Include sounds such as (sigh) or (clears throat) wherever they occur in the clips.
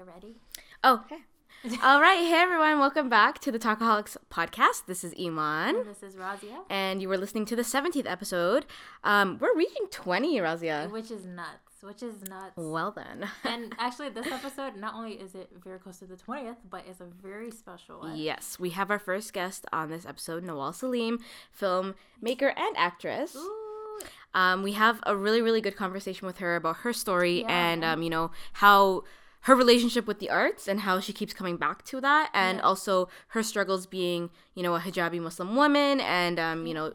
You ready? Oh, okay. (laughs) All right. Hey, everyone. Welcome back to the Talkaholics podcast. This is Iman. And this is Razia. And you were listening to the 17th episode. Um, we're reaching 20, Razia. Which is nuts. Which is nuts. Well, then. (laughs) and actually, this episode, not only is it very close to the 20th, but it's a very special one. Yes. We have our first guest on this episode, Nawal Salim, filmmaker and actress. Ooh. Um, we have a really, really good conversation with her about her story Yeah. and, um, you know, how her relationship with the arts and how she keeps coming back to that, and Yeah. also her struggles being, you know, a hijabi Muslim woman and, um, you know,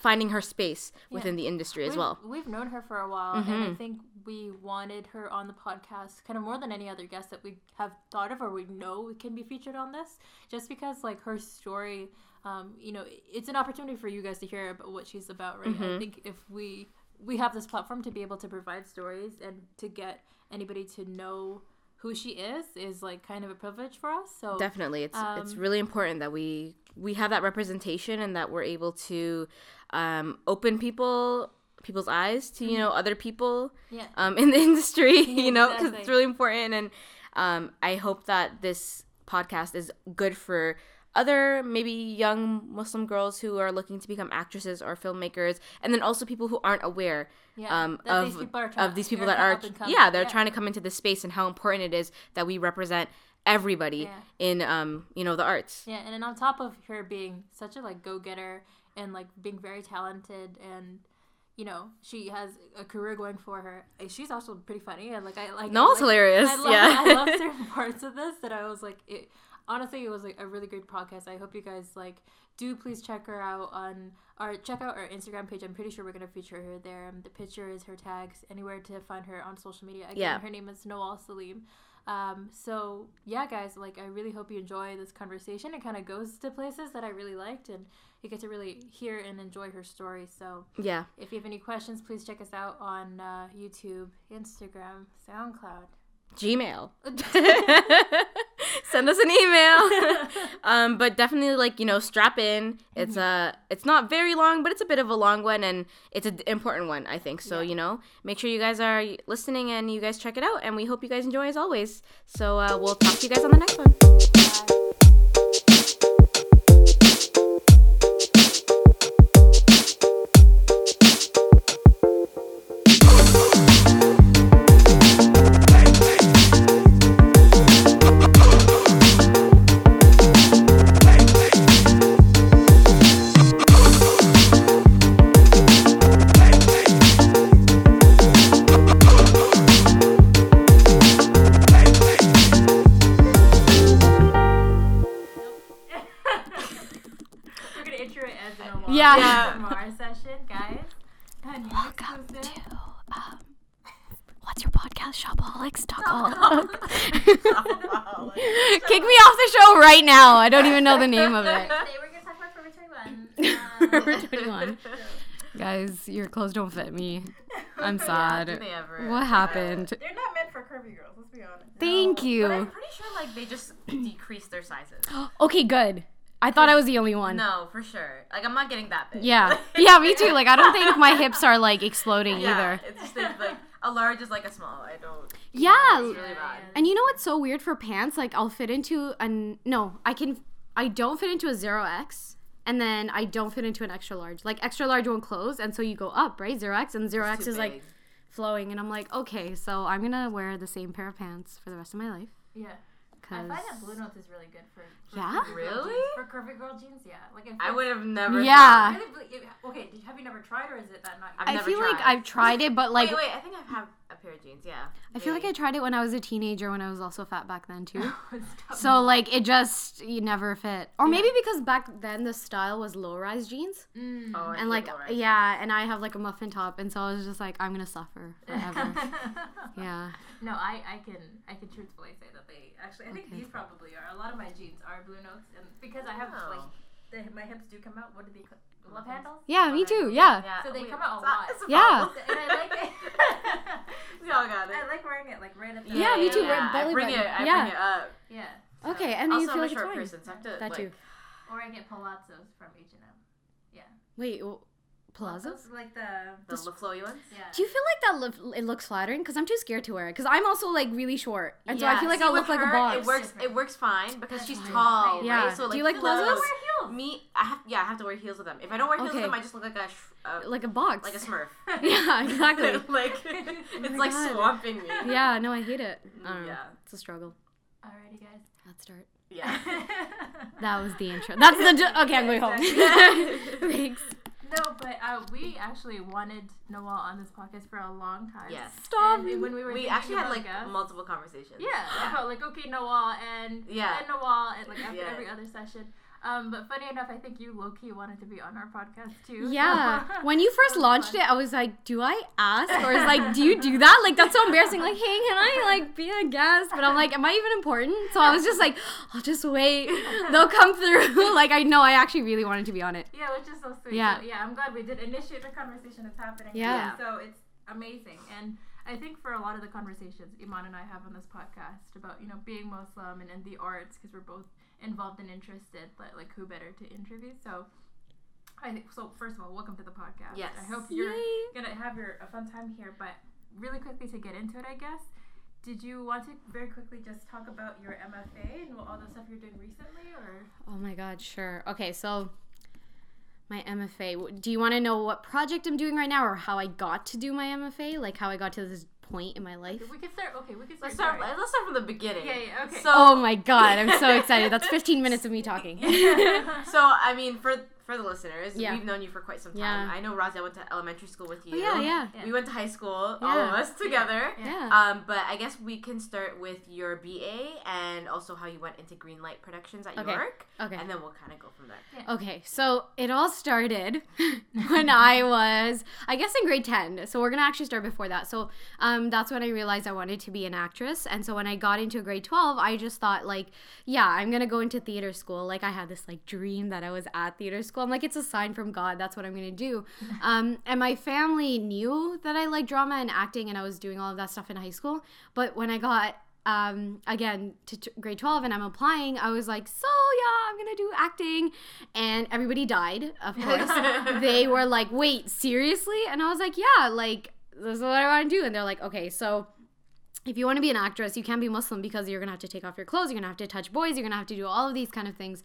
finding her space within the industry as We've- well. Mm-hmm. We've known her for a while, and I think we wanted her on the podcast kind of more than any other guest that we have thought of or we know can be featured on this, just because like her story, um, you know, it's an opportunity for you guys to hear about what she's about, right? Mm-hmm. I think if we we have this platform to be able to provide stories and to get anybody to know who she is is like kind of a privilege for us. So Definitely, it's it's Um, really important that we we have that representation and that we're able to um, open people people's eyes to you know other people yeah, um, in the (laughs) industry, (laughs) you know, because it's really important. And um, I hope that this podcast is good for other maybe young Muslim girls who are looking to become actresses or filmmakers, and then also people who aren't aware Yeah, um, of these people of these people that are up and coming. yeah they're Yeah. trying to come into this space and how important it is that we represent everybody Yeah. in um you know the arts. Yeah, and then on top of her being such a like go getter and like being very talented and you know she has a career going for her. eh, She's also pretty funny and like I like. No, it's like, hilarious. I love, yeah. (laughs) I love (laughs) certain parts of this that I was like, it. Honestly, it was like a really great podcast. I hope you guys like do please check her out on our check out our Instagram page. I'm pretty sure we're gonna feature her there. Um, the picture is her tags anywhere to find her on social media. Again, Yeah. her name is Nawal Salim. Um, so yeah, guys, like I really hope you enjoy this conversation. It kind of goes to places that I really liked, and you get to really hear and enjoy her story. So yeah. if you have any questions, please check us out on uh, YouTube, Instagram, SoundCloud. Gmail. (laughs) (laughs) Send us an email. (laughs) um, but definitely like, you know, strap in. It's a, it's not very long, but it's a bit of a long one and it's an important one, I think. So, Yeah. you know, make sure you guys are listening and you guys check it out and we hope you guys enjoy as always. So, uh, we'll talk to you guys on the next one. Yeah. Yeah. Omar session, guys. And Welcome to um, what's your podcast? Shopaholics. (laughs) Kick me off the show right now. I don't even know the name of it. Today we're gonna talk about Forever 21. (laughs) Forever 21. Guys, your clothes don't fit me. (laughs) I'm sad. do they ever? What happened? They're not meant for curvy girls. Let's be honest. Thank But I'm you. pretty sure like they just (clears throat) decreased their sizes. (gasps) Okay, good. I thought I was the only one. No, for sure. Like I'm not getting that big. Yeah. (laughs) Yeah, me too. Like I don't think my hips are like exploding Yeah, either. it's just like, like a large is like a small. I don't. Yeah. It's really bad. And you know what's so weird for pants? Like I'll fit into an no, I can I don't fit into a zero X and then I don't fit into an extra large. Like extra large won't close and so you go up, right? Zero X and zero X too is like flowing and I'm like, okay, so I'm gonna wear the same pair of pants for the rest of my life. Yeah. I Cause find that Bluenotes is really good for, for Yeah? Really? For curvy girl jeans, yeah. Like if I would have never. Yeah. Really, but if- okay, did- have you never tried or is it that not? I've I never feel like. I've tried it, but like wait, wait. I think I have a pair of jeans. Yeah. I feel like I tried it when I was a teenager when I was also fat back then too. (laughs) So like it just you never fit. Or maybe because back then the style was low rise jeans. Mm. Oh, I And like low-rise yeah, and I have like a muffin top and so I was just like I'm going to suffer forever. (laughs) yeah. no, I, I can I can truthfully say that they actually I think Okay. these probably are a lot of my jeans are Bluenotes and because I have Oh. like the, my hips do come out. What do they call love handles? Yeah, me too. Yeah. Yeah. So they wait, come out a lot. it's a Yeah. (laughs) And I like it. (laughs) we all got it. I like wearing it like right at the Yeah, me too, Yeah, right belly I bring button. it. I Yeah. bring it up. yeah. So- Okay, and also, you feel I'm like a it's short fine. person, so I have to That like. too. Or I get palazzos from H and M. Yeah. Wait, w- Plazas? Like the. The flowy ones. Yeah. Do you feel like that look, it looks flattering? Because I'm too scared to wear it. Because I'm also like really short, and so I feel like see, I'll with look like a her. It works. It works fine because That's she's fine. tall, Yeah. right? So Do like you like clothes- plazas? heels. Me, I have. Yeah, I have to wear heels with them. If I don't wear heels Okay. with them, I just look like a, sh- uh, like a box. like a Smurf. (laughs) (laughs) yeah, exactly. (laughs) like it's my like God. swamping me. yeah, no, I hate it. I don't know. Yeah. It's a struggle. Alrighty, guys. Let's start. Yeah. That was the intro. That's the. ju- okay, I'm going home. Thanks. No, but uh, we actually wanted Nawal on this podcast for a long time. Yes. Stop. And when we were We actually had like guests- multiple conversations. Yeah, about like okay, Nawal and Yeah. and Nawal and like after Yeah. every other session. Um, but funny enough, I think you low key wanted to be on our podcast too. Yeah. so- (laughs) When you first launched fun. it, I was like, do I ask? Or is like, do you do (laughs) that? Like, that's so embarrassing. Like, hey, can I like be a guest? But I'm like, am I even important? So I was just like, I'll just wait. (laughs) They'll come through. like, I know I actually really wanted to be on it. Yeah, which is so sweet. Yeah. So, yeah, I'm glad we did initiate the conversation that's happening. Yeah. So it's amazing. And I think for a lot of the conversations Iman and I have on this podcast about, you know, being Muslim and, and the arts, because we're both involved and interested, but like who better to interview? So I think, so first of all, welcome to the podcast. Yes. I hope you're Yay. going to have your a fun time here. But really quickly to get into it, I guess. Did you want to very quickly just talk about your MFA and all the stuff you're doing recently, or Oh my God, sure. Okay, so my MFA. Do you want to know what project I'm doing right now or how I got to do my MFA? Like, how I got to this point in my life? we could start? Okay, we could start. Let's start. sorry. Let's start from the beginning. Yeah, yeah, okay. So, Oh my God, I'm so excited. That's 15 minutes of me (laughs) talking. so I mean, for for the listeners, Yeah. we've known you for quite some time. Yeah. I know Razia went to elementary school with you. Oh, yeah, yeah. Yeah. We went to high school, all of us together. Yeah. Um, but I guess we can start with your BA and also how you went into Greenlight Productions at Okay. York, Okay. and then we'll kind of go from there. Okay, so it all started (laughs) when I was, I guess, in grade 10. So we're going to actually start before that. So um, that's when I realized I wanted to be an actress. And so when I got into grade 12, I just thought, like, yeah, I'm going to go into theater school. Like, I had this, like, dream that I was at theater school. I'm like, it's a sign from God. That's what I'm going to do. Um, and my family knew that I liked drama and acting, and I was doing all of that stuff in high school. But when I got um again to t- grade 12 and i'm applying i was like so yeah i'm gonna do acting and everybody died of (laughs) course they were like wait seriously and i was like yeah like this is what i want to do and they're like okay so if you want to be an actress, you can't be Muslim because you're gonna have to take off your clothes, you're gonna have to touch boys, you're gonna have to do all of these kind of things.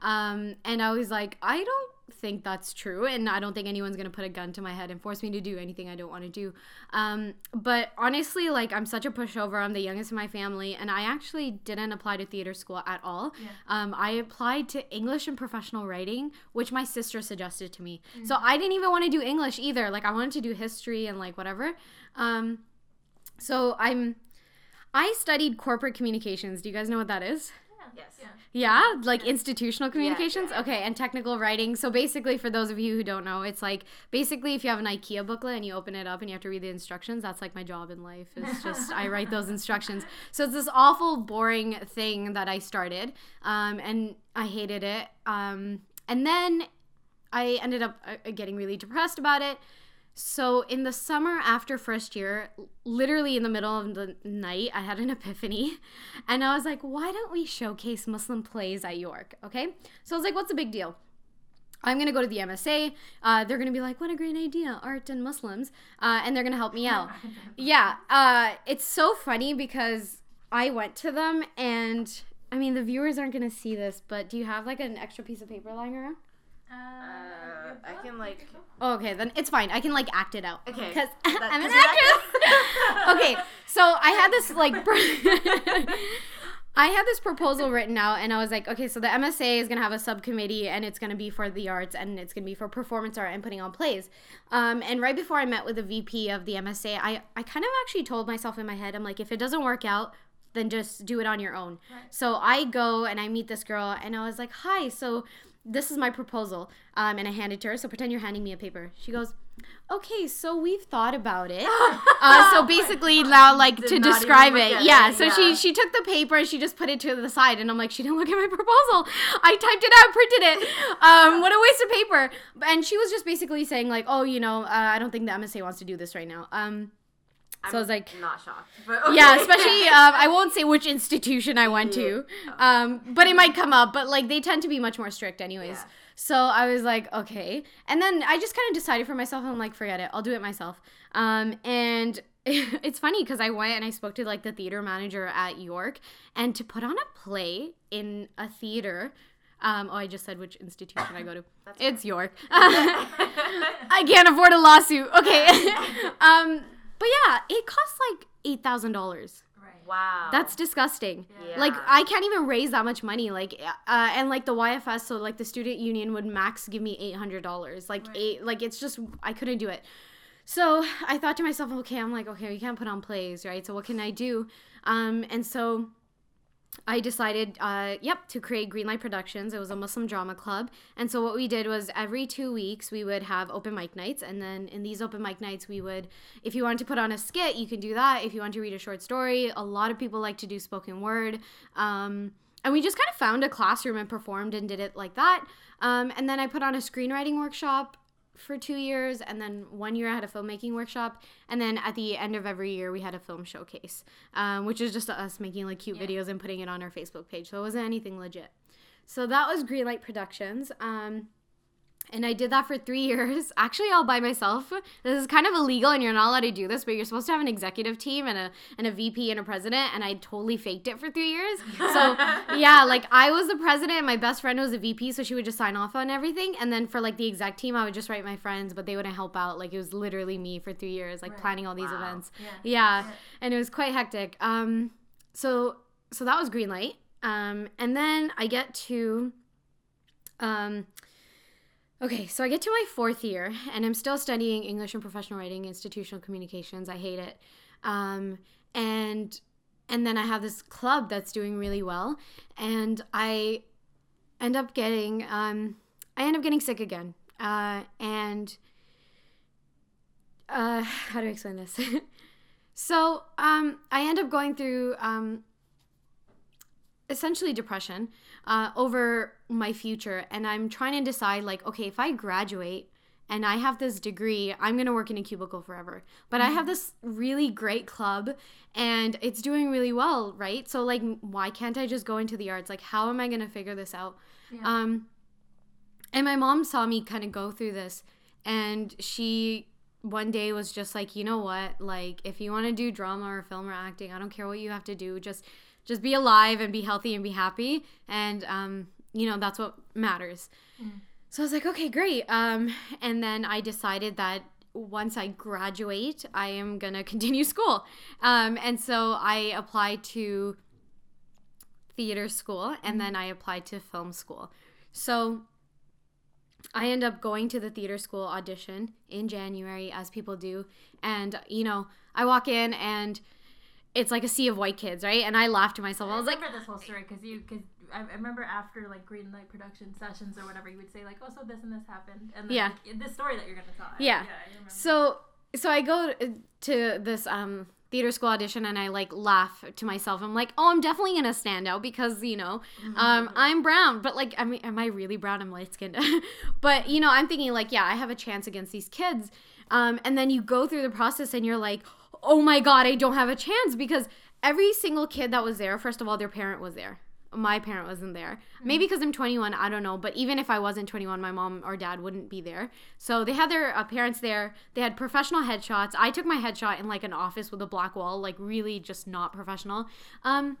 Um, and I was like, I don't think that's true, and I don't think anyone's gonna put a gun to my head and force me to do anything I don't want to do. Um, but honestly, like I'm such a pushover. I'm the youngest in my family, and I actually didn't apply to theater school at all. Um, I applied to English and professional writing, which my sister suggested to me. So I didn't even want to do English either. Like I wanted to do history and like whatever. Um, so I'm I studied corporate communications. Do you guys know what that is? Yes. Yeah. Yeah, like institutional communications. yeah. Okay, and technical writing. So basically, for those of you who don't know, it's like basically if you have an IKEA booklet and you open it up and you have to read the instructions, that's like my job in life. It's (laughs) just I write those instructions. So it's this awful, boring thing that I started, um, and I hated it. Um, and then I ended up uh, getting really depressed about it. So in the summer after first year, literally in the middle of the night, I had an (laughs) epiphany and I was like, why don't we showcase Muslim plays at York? Okay. So I was like, what's the big deal? I'm gonna go to the MSA. Uh, they're gonna be like, "What a great idea, art and Muslims," uh, and they're gonna help me out. (laughs) yeah, uh, it's so funny because I went to them, and I mean, the viewers aren't gonna see this, but do you have like an extra piece of paper lying around? Uh, I can like. Oh, okay, then it's fine. I can like act it out. Okay. Because (laughs) I'm an actress. (laughs) okay, so I had this like. pro- (laughs) I had this proposal written out, and I was like, okay, so the MSA is gonna have a subcommittee, and it's gonna be for the arts, and it's gonna be for performance art and putting on plays. Um, and right before I met with the VP of the MSA, I I kind of actually told myself in my head, I'm like, if it doesn't work out, then just do it on your own. So I go and I meet this girl, and I was like, hi, so this is my proposal. Um, and I handed to her. So pretend you're handing me a paper. She goes, okay, so we've thought about it. (laughs) uh, so basically, now like Did to describe look it, yeah. it, So yeah. she she took the paper and she just put it to the side, and I'm like, she didn't look at my proposal. I typed it out, printed it. Um, what a waste of paper. And she was just basically saying like, oh, you know, uh, I don't think the MSA wants to do this right now. Um, so I was like, not shocked. But (laughs) okay. yeah, especially um, I won't say which institution I went to, (laughs) um, but it might come up. But like they tend to be much more strict, anyways. Yeah. So I was like, okay. And then I just kind of decided for myself, I'm like, forget it, I'll do it myself. Um, and (laughs) it's funny because I went and I spoke to like the theater manager at York, and to put on a play in a theater. Um, oh, I just said which institution I go to. it's York. I can't afford a lawsuit. Okay. um, but yeah, it costs like eight thousand dollars. Wow. That's disgusting. Yeah. Like I can't even raise that much money. Like, uh, and like the YFS, so like the student union would max give me eight hundred dollars. Like eight, like it's just I couldn't do it. So I thought to myself, okay, I'm like, okay, we can't put on plays, right? So what can I do? Um, and so I decided, uh, yep, to create Greenlight Productions. It was a Muslim drama club. And so what we did was every two weeks we would have open mic nights. And then in these open mic nights, we would, if you wanted to put on a skit, you can do that. If you want to read a short story, a lot of people like to do spoken word. Um, and we just kind of found a classroom and performed and did it like that. Um, and then I put on a screenwriting workshop for two years and then one year i had a filmmaking workshop and then at the end of every year we had a film showcase um, which is just us making like cute videos and putting it on our facebook page so it wasn't anything legit. So that was greenlight productions. Um, and I did that for three (laughs) years, actually all by myself. This is kind of illegal, and you're not allowed to do this, but you're supposed to have an executive team and a and a VP and a president. And I totally faked it for three years. So (laughs) yeah, like I was the president, and my best friend was a VP, so she would just sign off on everything. And then for like the exec team, I would just write my friends, but they wouldn't help out. Like it was literally me for three years, like planning all these Wow. events. Yeah. Yeah, and it was quite hectic. Um, so so that was green light. Um, and then I get to, um, okay, so I get to my fourth year, and I'm still studying English and professional writing, institutional communications. I hate it. Um, and and then I have this club that's doing really well, and I end up getting um, I end up getting sick again. Uh, and uh, (laughs) how do I explain this? (laughs) so um, I end up going through um, essentially depression uh, over my future, and I'm trying to decide like, okay, if I graduate and I have this degree, I'm gonna work in a cubicle forever. But I have this really great club, and it's doing really well, right? So like, why can't I just go into the arts? Like, how am I gonna figure this out? Um, and my mom saw me kind of go through this, and she one day was just like, you know what? Like, if you want to do drama or film or acting, I don't care what you have to do. Just, just be alive and be healthy and be happy, and um, you know that's what matters. So I was like, okay, great. Um, and then I decided that once I graduate, I am gonna (laughs) continue school. Um, and so I applied to theater school and then I applied to film school. So I end up going to the theater school audition in January, as people do. And, you know, I walk in and it's like a sea of white kids, right? And I laughed to myself. I was like, remember this whole story because you because I, I remember after like green light production sessions or whatever you would say like oh so this and this happened and then, Yeah. like, this story that you're gonna tell Yeah. I. So so I go to this um theater school audition and I like laugh to myself. I'm like, oh, I'm definitely gonna stand out because you know, um, I'm brown. But like, I mean, am I really brown? I'm light skinned. (laughs) but you know, I'm thinking like, yeah, I have a chance against these kids. Um, and then you go through the process and you're like, oh my god, I don't have a chance because every single kid that was there, first of all, their parent was there. My parent wasn't there. Maybe because I'm 21, I don't know. But even if I wasn't 21, my mom or dad wouldn't be there. So they had their uh, parents there. They had professional headshots. I took my headshot in like an office with a black wall, like really just not professional. Um,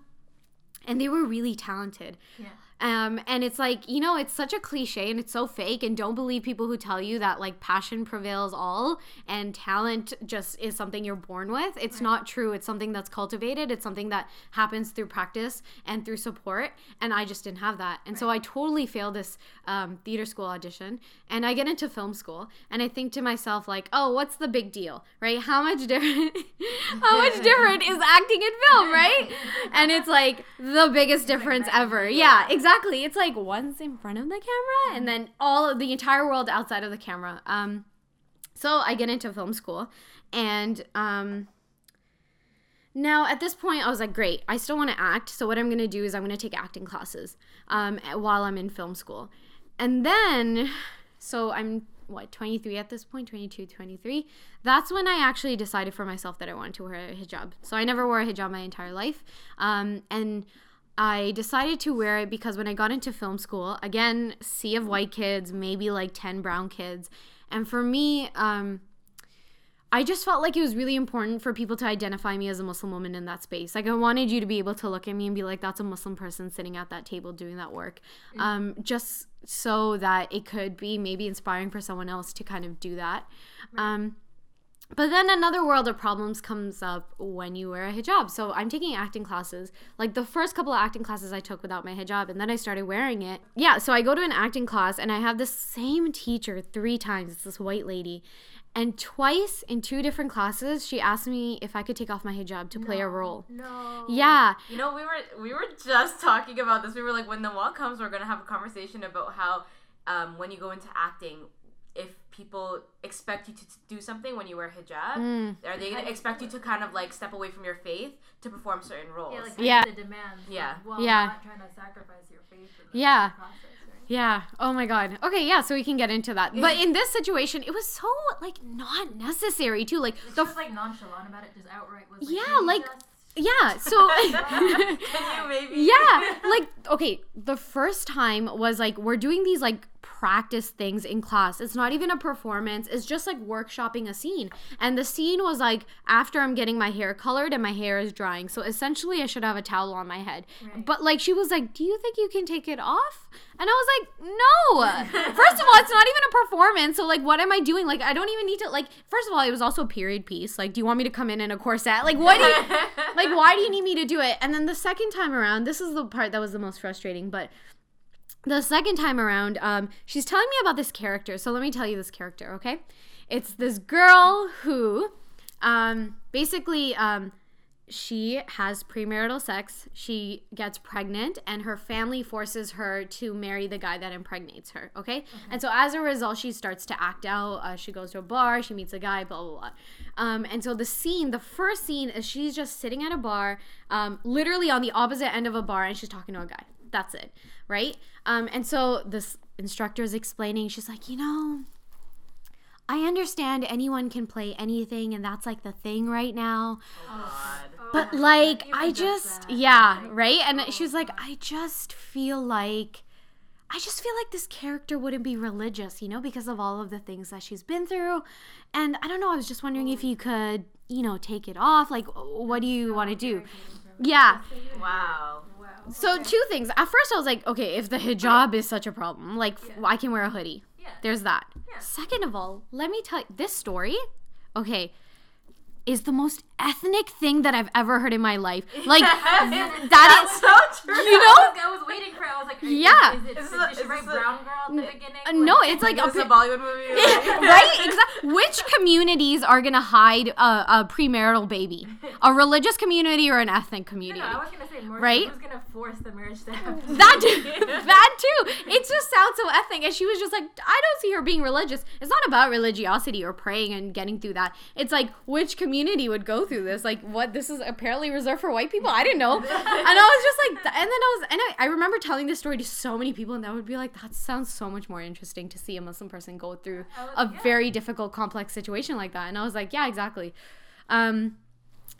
and they were really talented. yeah Um, and it's like, you know, it's such a cliche and it's so fake. And don't believe people who tell you that like passion prevails all and talent just is something you're born with. It's not true. It's something that's cultivated. It's something that happens through practice and through support. And I just didn't have that. And so I totally failed this um, theater school audition. And I get into film school and I think to myself, like, oh, what's the big deal, right? How much different? (laughs) how much (laughs) different is acting in film, right? (laughs) And it's like the biggest difference ever. Yeah, exactly. It's like one's in front of the camera and then all of the entire world outside of the camera. Um, so I get into film school and um, now at this point I was like, great, I still want to act. So what I'm gonna do is I'm gonna take acting classes um, while I'm in film school, and then so I'm what 23 at this point? 22 23 that's when i actually decided for myself that i wanted to wear a hijab. So i never wore a hijab my entire life. Um, and I decided to wear it because when I got into film school, again, sea of white kids, maybe like 10 brown kids. And for me, um, I just felt like it was really important for people to identify me as a Muslim woman in that space. Like I wanted you to be able to look at me and be like, "That's a Muslim person sitting at that table doing that work," um, just so that it could be maybe inspiring for someone else to kind of do that. Um, but then another world of problems comes up when you wear a hijab. So I'm taking acting classes. Like the first couple of acting classes I took without my hijab, and then I started wearing it. Yeah, so I go to an acting class, and I have the same teacher three times. It's this white lady. And twice in two different classes, she asked me if I could take off my hijab to play a role. No. Yeah. You know, we were we were just talking about this. We were like, when the wall comes, we're gonna have a conversation about how um, when you go into acting, if people expect you to t- do something when you wear hijab, Mm. are they gonna expect you to kind of like step away from your faith to perform certain roles? Yeah, like Yeah. the demands. Yeah. Like, while Yeah. not trying to sacrifice your faith. in the Yeah. Process, right? Yeah. Oh my god. Okay, yeah, so we can get into that. But in this situation, it was so like not necessary too. Like She the was like nonchalant about it, just outright was like, Yeah, like- just-" yeah, so (laughs) Can you maybe? (laughs) yeah like (laughs) okay the first time was like we're doing these like practice things in class. It's not even a performance it's just like workshopping a scene. And the scene was like after i'm getting my hair colored and my hair is drying. So essentially i should have a towel on my head. Right. but like she was like do you think you can take it off? And i was like no. (laughs) First of all it's not even a performance. So like what am i doing? Like i don't even need to like first of all it was also a period piece. Like do you want me to come in in a corset? Like what do you like why do you need me to do it? And then the second time around this is the part that was the most frustrating but the second time around um, she's telling me about this character so let me tell you this character okay? It's this girl who um, basically um, she has premarital sex she gets pregnant and her family forces her to marry the guy that impregnates her okay, and so as a result she starts to act out uh, she goes to a bar she meets a guy blah blah blah. Um, and so the scene the first scene is she's just sitting at a bar um, literally on the opposite end of a bar and she's talking to a guy that's it right um, and so this instructor is explaining she's like you know I understand anyone can play anything, and that's like the thing right now. Oh, But like, I just just, yeah, like, right? And oh she was like, I just feel like, I just feel like this character wouldn't be religious, you know, because of all of the things that she's been through. And I don't know, I was just wondering if you could, you know, take it off. Like, what do you want to do? Yeah. Wow. Wow. So, two things. At first, I was like, okay, if the hijab is such a problem, like, I can wear a hoodie. Yeah. There's that. Yeah. Second of all, let me tell you this story. Okay, is the most ethnic thing that I've ever heard in my life. (laughs) Like that That's is, so true. you know, I was waiting for it. I was like, Yeah. Is, is, it, Is is, this- is write a- brown girl at the beginning? uh, Like- no, it's like Is a, a Bollywood movie? (laughs) right? Exactly. Which communities are gonna hide a, a premarital baby? A (laughs) religious community or an ethnic No, community? no, I was gonna say more. Right? Who's gonna force the marriage to happen? that too, that too. It just sounds so ethnic, and she was just like, I don't see her being religious. It's not about religiosity or praying and getting through that. It's like which community would go through this? Like what? This is apparently reserved for white people. I didn't know, and I was just like, and then I was, and I, I remember telling this story to so many people, and that would be like, that sounds so much more interesting to see a Muslim person go through I a very difficult, complex situation like that. And I was like, yeah, exactly. Um,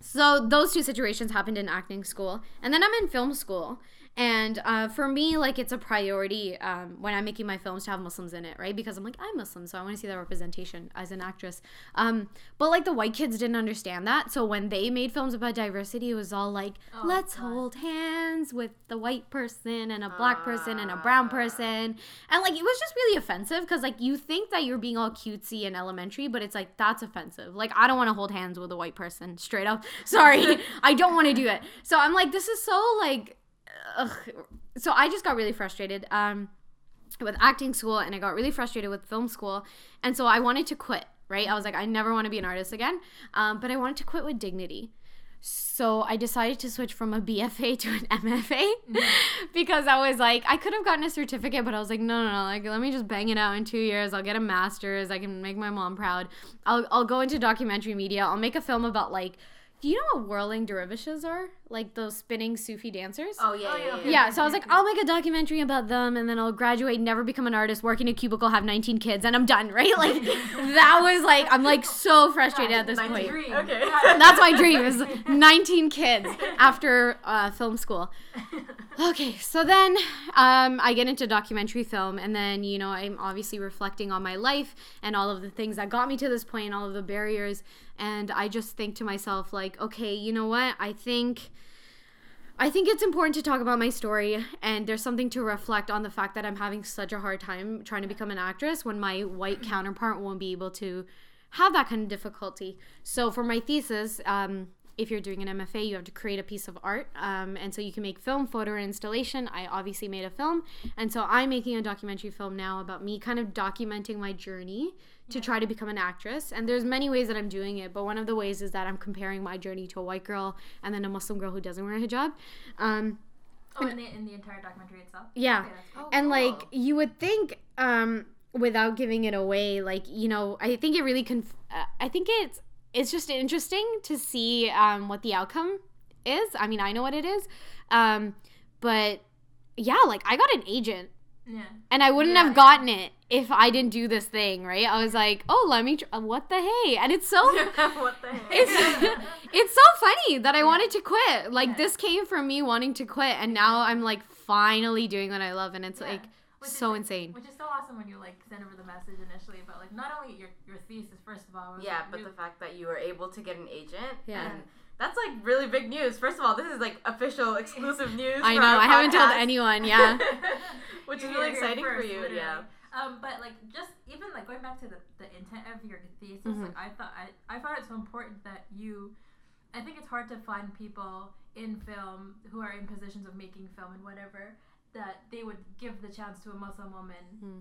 so those two situations happened in acting school, and then I'm in film school. And uh, for me, like it's a priority um, when I'm making my films to have Muslims in it, right? Because I'm like I'm Muslim, so I want to see that representation as an actress. Um, but like the white kids didn't understand that, so when they made films about diversity, it was all like, Oh, let's God. hold hands with the white person and a black person and a brown person, and like it was just really offensive because like you think that you're being all cutesy and elementary, but it's like that's offensive. Like I don't want to hold hands with a white person, straight up. (laughs) Sorry, (laughs) I don't want to do it. So I'm like, this is so like, ugh. so I just got really frustrated. Um, with acting school and I got really frustrated with film school. And so I wanted to quit, right? I was like, I never want to be an artist again. Um, but I wanted to quit with dignity. So I decided to switch from a BFA (laughs) to an MFA because I was like, I could have gotten a certificate, but I was like, no, no, no, like let me just bang it out in two years. I'll get a master's. I can make my mom proud. I'll, I'll go into documentary media. I'll make a film about like, do you know what whirling dervishes are? Like those spinning Sufi dancers? Oh yeah, Oh, yeah, yeah, yeah. okay. Yeah, so I was like, I'll make a documentary about them and then I'll graduate, never become an artist, work in a cubicle, have 19 kids, and I'm done, (laughs) right? Like, that was like, I'm like so (laughs) frustrated at this My point. dream. Okay. That's my dream is 19 kids after uh, film school. (laughs) Okay, so then um, I get into documentary film, and then, you know, I'm obviously reflecting on my life and all of the things that got me to this point, all of the barriers. And I just think to myself, like, okay, you know what? I think. I think it's important to talk about my story, and there's something to reflect on the fact that I'm having such a hard time trying to become an actress when my white counterpart won't be able to have that kind of difficulty. So, for my thesis, um, if you're doing an MFA, you have to create a piece of art. Um, and so you can make film, photo, or installation. I obviously made a film. And so I'm making a documentary film now about me kind of documenting my journey to try to become an actress. And there's many ways that I'm doing it, but one of the ways is that I'm comparing my journey to a white girl and then a Muslim girl who doesn't wear a hijab. Um, Oh, in the in the entire documentary itself. yeah. Okay, cool. and like you would think um without giving it away like you know i think it really conf- uh, i think it's it's just interesting to see um what the outcome is i mean i know what it is um but yeah like i got an agent yeah. and i wouldn't Yeah, have yeah. gotten it if i didn't do this thing right i was like oh let me tr- uh, what the hey and it's so (laughs) what the heck? it's (laughs) it's so funny that I wanted to quit. Like Yeah. this came from me wanting to quit, and now I'm like finally doing what I love, and it's Yeah. like Which is, so like- insane. Which is so awesome when you like send over the message initially about like not only your your thesis first of all. was, Yeah, like, but you- the fact that you were able to get an agent, Yeah. and that's like really big news. First of all, this is like official (laughs) exclusive news. I for know our I haven't told anyone. Yeah, (laughs) (laughs) which is You're really here exciting for you. literally. Yeah. Um, but like just even like going back to the, the intent of your thesis, Mhm. like I thought I, I found it so important that you I think it's hard to find people in film who are in positions of making film and whatever that they would give the chance to a Muslim woman Mm.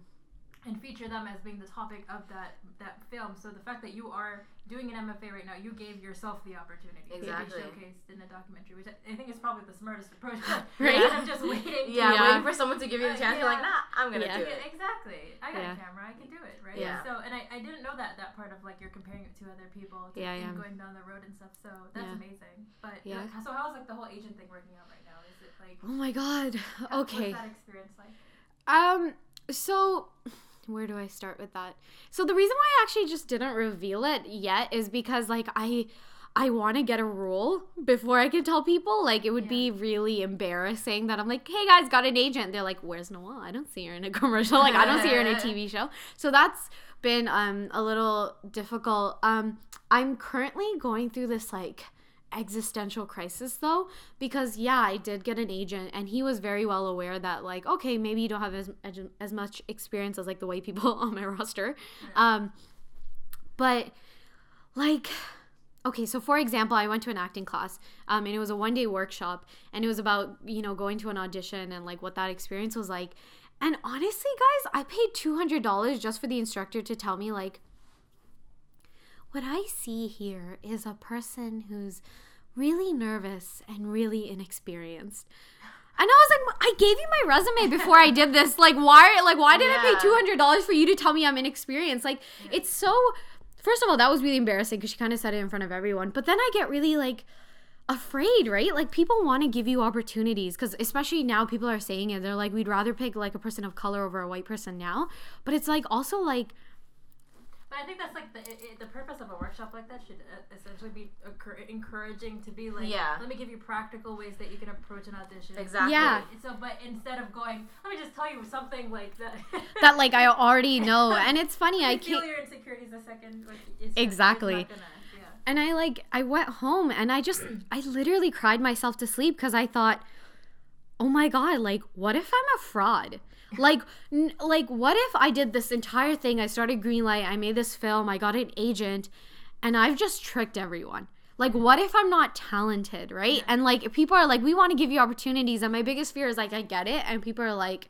And feature them as being the topic of that that film. So the fact that you are doing an MFA right now, you gave yourself the opportunity Exactly. to be showcased in a documentary, which I, I think is probably the smartest approach. (laughs) Right? Instead of just waiting. to- yeah, Yeah. waiting for someone to give you the Uh, chance. You're like, yeah. nah, I'm gonna Yeah. do it. exactly. I got Yeah. a camera. I can do it, right? Yeah. So, and I, I didn't know that that part of like you're comparing it to other people, to, Yeah, and yeah. going down the road and stuff. So that's Yeah. amazing. But Yeah. like, so how's like the whole agent thing working out right now? Is it like Oh my god. how- Okay. What's that experience like? Um. So, where do I start with that? So the reason why I actually just didn't reveal it yet is because like I. I want to get a role before I can tell people. Like, it would be really embarrassing that I'm like, hey guys, got an agent. They're like, where's Nawal? I don't see her in a (laughs) commercial. Like, I don't see her in a (laughs) TV show. So that's been um, a little difficult. Um, I'm currently going through this like existential crisis though because yeah i did get an agent and he was very well aware that like okay maybe you don't have as, as, much experience as like the white people (laughs) on my roster. Um but like okay so for example i went to an acting class um, and it was a one day workshop and it was about you know going to an audition and like what that experience was like. And honestly guys i paid $200 just for the instructor to tell me like what I see here is a person who's really nervous and really inexperienced. And I was like, I gave you my resume before I did this. Like, why? Like, why did I pay two hundred dollars for you to tell me I'm inexperienced? Like, it's so. First of all, that was really embarrassing because she kind of said it in front of everyone. But then I get really like afraid, right? Like people want to give you opportunities because especially now people are saying it. They're like, we'd rather pick like a person of color over a white person now. But it's like also like But I think that's like the it, it- the purpose of a workshop like that should uh, essentially be occur- encouraging to be like, Yeah. let me give you practical ways that you can approach an audition. Exactly. Yeah. So, but instead of going, let me just tell you something like that. (laughs) that like I already know. And it's funny, I feel can't your insecurities a second. Like, Exactly. Gonna, yeah. and I like I went home and I just I literally cried myself to sleep because I thought, oh my god, like what if I'm a fraud? Like n- like what if I did this entire thing? I started Greenlight, I made this film, I got an agent, and I've just tricked everyone. Like what if I'm not talented, right? And like people are like, we want to give you opportunities, and my biggest fear is like I get it, and people are like,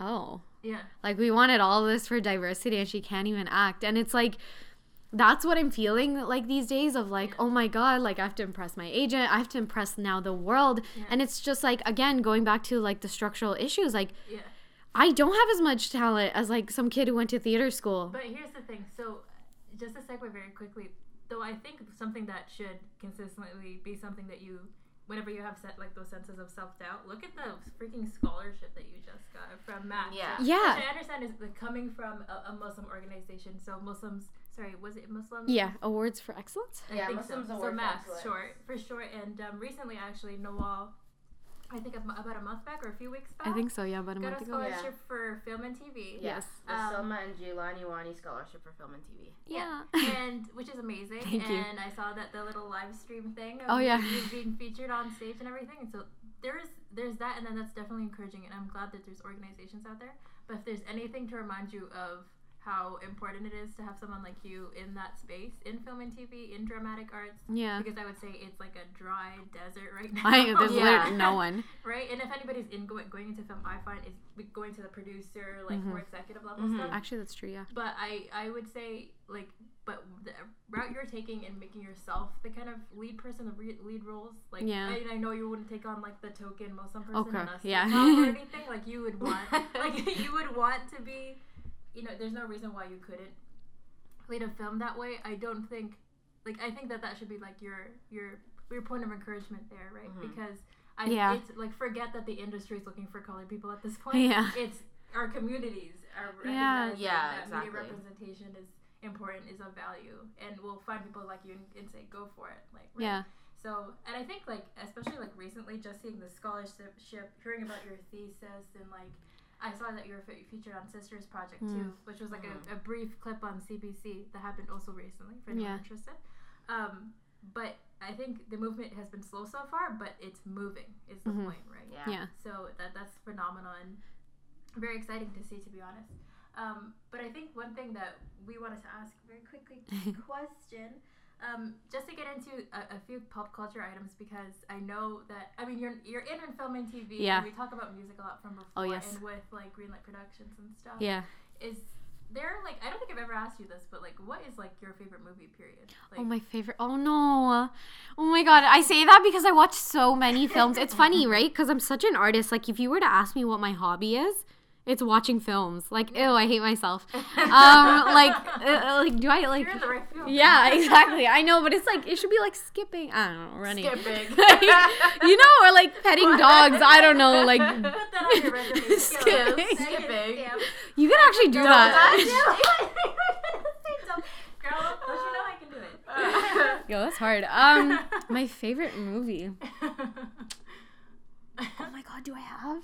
oh, Yeah. like we wanted all this for diversity and she can't even act. And it's like that's what I'm feeling like these days of like, oh my god, like I have to impress my agent, I have to impress now the world. And it's just like again going back to like the structural issues, like Yeah. I don't have as much talent as like some kid who went to theater school. But here's the thing. So, just a segue very quickly, though, I think something that should consistently be something that you, whenever you have set like those senses of self doubt, look at the freaking scholarship that you just got from Matt. Yeah. Yeah. Which I understand is like coming from a, a Muslim organization. So Muslims, sorry, was it Muslim? Yeah, awards for excellence. I Yeah, think Muslims so. Award so for math, Excellence. short for short. And um, recently, actually, Nawal I think about a month back or a few weeks back. I think so. Yeah, about a got month a ago. scholarship for film and TV. Yes. The Um, Selma and Giovanni Wani Scholarship for Film and TV. Yeah. (laughs) and which is amazing. Thank you. and I saw that the little live stream thing. Of Oh, yeah. being featured on stage and everything. And so there's there's that, and then that's definitely encouraging. And I'm glad that there's organizations out there. But if there's anything to remind you of how important it is to have someone like you in that space in film and TV in dramatic arts. yeah. Because I would say it's like a dry desert right (laughs) now. I, there's Yeah. literally no one. (laughs) right? And if anybody's in going, going into film, I find is going to the producer, like Mm-hmm. more executive level Mhm. stuff. Actually, that's true. Yeah. But I, I would say like, but the route you're taking and making yourself the kind of lead person, the re- lead roles, like, Yeah. I, I know you wouldn't take on like the token Muslim person Okay, yeah. or (laughs) anything. Like you would want, like you would want to be, you know, there's no reason why you couldn't lead a film that way. I don't think, like, I think that that should be like your your your point of encouragement there, right? Mhm. Because I, Yeah. it's like forget that the industry is looking for colored people at this point. Yeah. It's our communities are Yeah. Yeah, that exactly. media representation is important, is of value, and we'll find people like you and, and say go for it. Like right? Yeah. So, and I think like especially like recently, just seeing the scholarship, hearing about your thesis, and like I saw that you were fe- featured on Sisters Project too, which was like a, a brief clip on CBC that happened also recently for anyone Yeah. interested. Um, but I think the movement has been slow so far, but it's moving. Is the Mhm. point, right? Yeah. Yeah. So that that's phenomenal and very exciting to see, to be honest. Um, but I think one thing that we wanted to ask very quickly (laughs) question, um, just to get into a, a few pop culture items because I know that I mean you're you're in and film and TV. Yeah. And we talk about music a lot from before, Oh, yes. and with like Greenlight Productions and stuff. Yeah. Is there like I don't think I've ever asked you this, but like what is like your favorite movie? Period. Like, Oh my favorite. Oh no. Oh my god. I say that because I watch so many films. It's funny, (laughs) right? Because I'm such an artist. Like if you were to ask me what my hobby is, it's watching films. Like ew, I hate myself. (laughs) Um, like uh, like do I like? You're in the right field. Yeah, exactly. I know, but it's like it should be like skipping. I don't know, running. Skipping. (laughs) you know, or like petting dogs. I don't know, like Put that on your resume. (laughs) Skipping. Skipping. you can actually do that. Girl, don't you know I can do it? Yo, that's hard. Um, my favorite movie. Oh my god, do I have?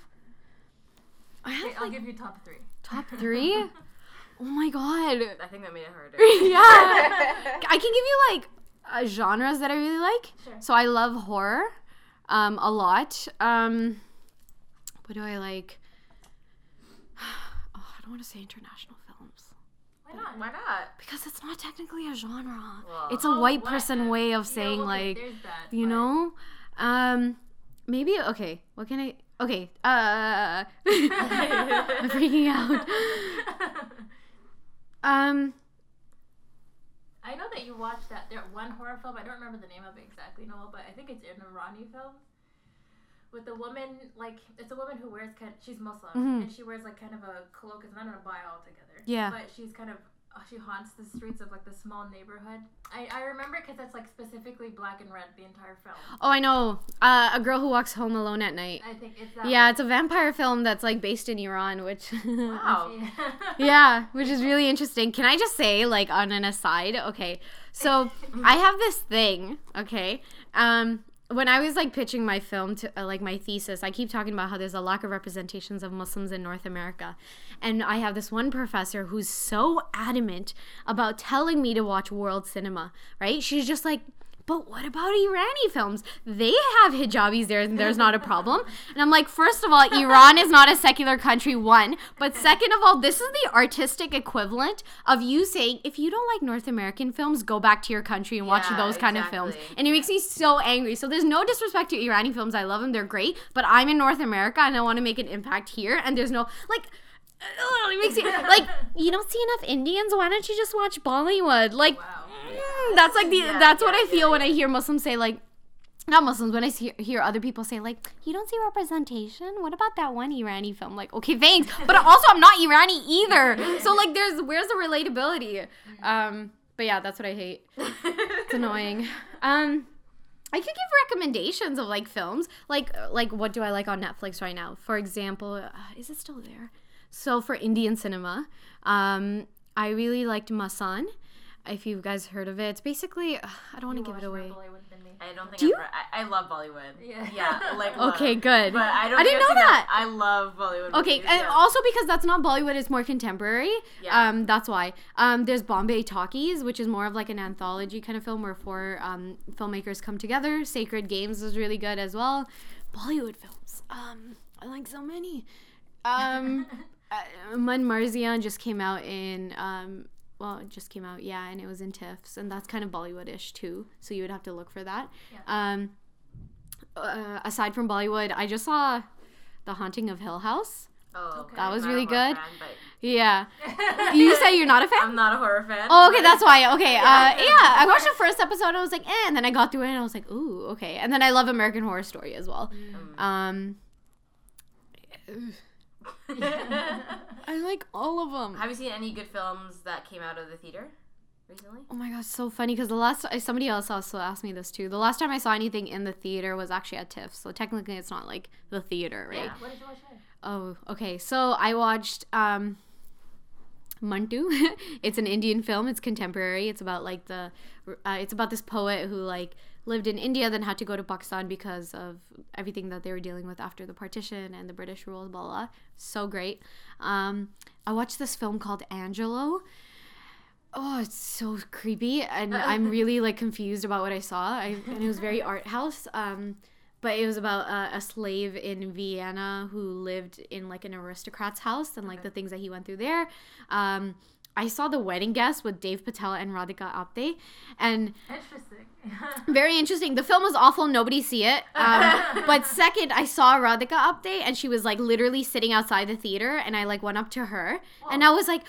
I have Okay, I'll like give you top three. top three. (laughs) Oh my god. I think that made it harder. (laughs) yeah. (laughs) I can give you like uh, genres that I really like. Sure. So I love horror, um, a lot. Um, what do I like? (sighs) Oh, I don't want to say international films Why not? Why not? because it's not technically a genre. Well- it's a Oh, white what? person way of Yeah, saying like, that, you but- know, um, maybe okay. What can I? Okay. Uh, (laughs) I'm freaking out. (laughs) Um. I know that you watched that there one horror film. I don't remember the name of it exactly, Nawal, but I think it's an Irani film with the woman like it's a woman who wears kind. She's Muslim Mhm. and she wears like kind of a cloak. It's not in a bio altogether. Yeah. But she's kind of uh, she haunts the streets of like the small neighborhood. I I remember because it's like specifically black and red the entire film. Oh, I know. Uh, a girl who walks home alone at night. I think it's that. Yeah, one. it's a vampire film that's like based in Iran, which (laughs) Wow. (laughs) (laughs) yeah, which is really interesting. Can I just say, like, on an aside? Okay, so I have this thing. Okay, um, when I was like pitching my film to uh, like my thesis, I keep talking about how there's a lack of representations of Muslims in North America, and I have this one professor who's so adamant about telling me to watch world cinema. Right? She's just like. But what about Irani films? They have hijabis there, and there's not a problem. And I'm like, first of all, Iran is not a secular country, one. But second of all, this is the artistic equivalent of you saying, if you don't like North American films, go back to your country and watch Yeah, those kind of films. And it makes me so angry. So there's no disrespect to Irani films. I love them, they're great. But I'm in North America and I want to make an impact here. And there's no, like, ugh, it makes you, like, (laughs) you don't see enough Indians. Why don't you just watch Bollywood? Like, Wow. Mm, that's like the Yeah, that's what I feel yeah, when I hear Muslims say like not Muslims when I see, hear other people say like you don't see representation. What about that one Irani film? Like okay, thanks, (laughs) but also I'm not Irani either. So like there's where's the relatability? Um, but yeah, that's what I hate. (laughs) It's annoying. Um. I could give recommendations of like films, like like what do I like on Netflix right now? For example, uh, is it still there? So for Indian cinema, um, I really liked Masaan. If you guys heard of it, it's basically uh, I don't want to give it away. I don't think Do I've you- re- I, I love Bollywood. Yeah. Yeah. Like. (laughs) love. Okay, good. But I don't. I didn't know seen that. I love Bollywood. Okay, movies, and yeah. also because that's not Bollywood, it's more contemporary. Yeah. Um, that's why. Um, there's Bombay Talkies, which is more of like an anthology kind of film where four um, filmmakers come together. Sacred Games is really good as well. Bollywood films. Um, I like so many. Um, (laughs) uh, Manmarziyaan just came out in um, well, it just came out, yeah, and it was in TIFFs, and that's kind of Bollywood-ish too. So you would have to look for that. Um, uh, aside from Bollywood, I just saw The Haunting of Hill House. Oh, Okay. That was not really a good. fan, but Yeah. (laughs) You say you're not a fan? I'm not a horror fan. Oh, okay, that's why. Okay, uh, Yeah. yeah, I (laughs) watched the first episode. I was like, eh, and then I got through it, and I was like, ooh, okay. And then I love American Horror Story as well. Mm. Um, (laughs) I like all of them. Have you seen any good films that came out of the theater recently? Oh my god, so funny because the last somebody else also asked me this too. The last time I saw anything in the theater was actually at TIFF, so technically it's not like the theater, right? Yeah. What did you watch there? Oh, okay. So I watched um Manto. (laughs) it's an Indian film. It's contemporary. It's about like the uh, it's about this poet who like lived in India then had to go to Pakistan because of everything that they were dealing with after the partition and the British rule blah blah. So great. Um I watched this film called Angelo. Oh, it's so creepy and (laughs) I'm really like confused about what I saw. I, and it was very art house. Um but it was about uh, a slave in Vienna who lived in like an aristocrat's house and like the things that he went through there. Um, I saw the wedding guest with Dev Patel and Radhika Apte, and Interesting. (laughs) very interesting. The film was awful. Nobody see it. Um, (laughs) but second, I saw Radhika Apte, and she was like literally sitting outside the theater, and I like went up to her, and I was like.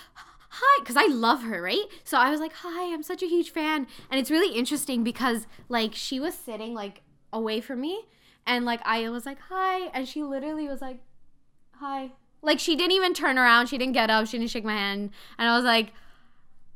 Hi, because I love her, right? So I was like, "Hi, I'm such a huge fan," and it's really interesting because like she was sitting like away from me, and like I was like, "Hi," and she literally was like, "Hi." Like she didn't even turn around. She didn't get up. She didn't shake my hand, and I was like,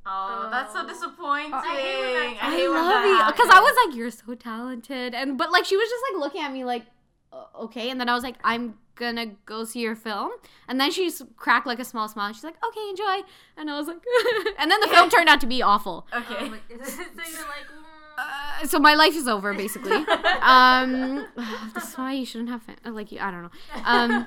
Oh, that's so Oh. disappointing. I hate when that- I I, hate when love that you because I was like, you're so talented, and but like she was just like looking at me like, "Uh, okay, and then I was like, I'm gonna go see your film, and then she cracked like a small smile. She's like, okay, enjoy, and I was like, (laughs) and then the film (laughs) turned out to be awful. Okay. Oh, like, (laughs) so you're like, mm, Uh, so my life is over basically. um, (sighs) that's why you shouldn't have fa- like I don't know. Um,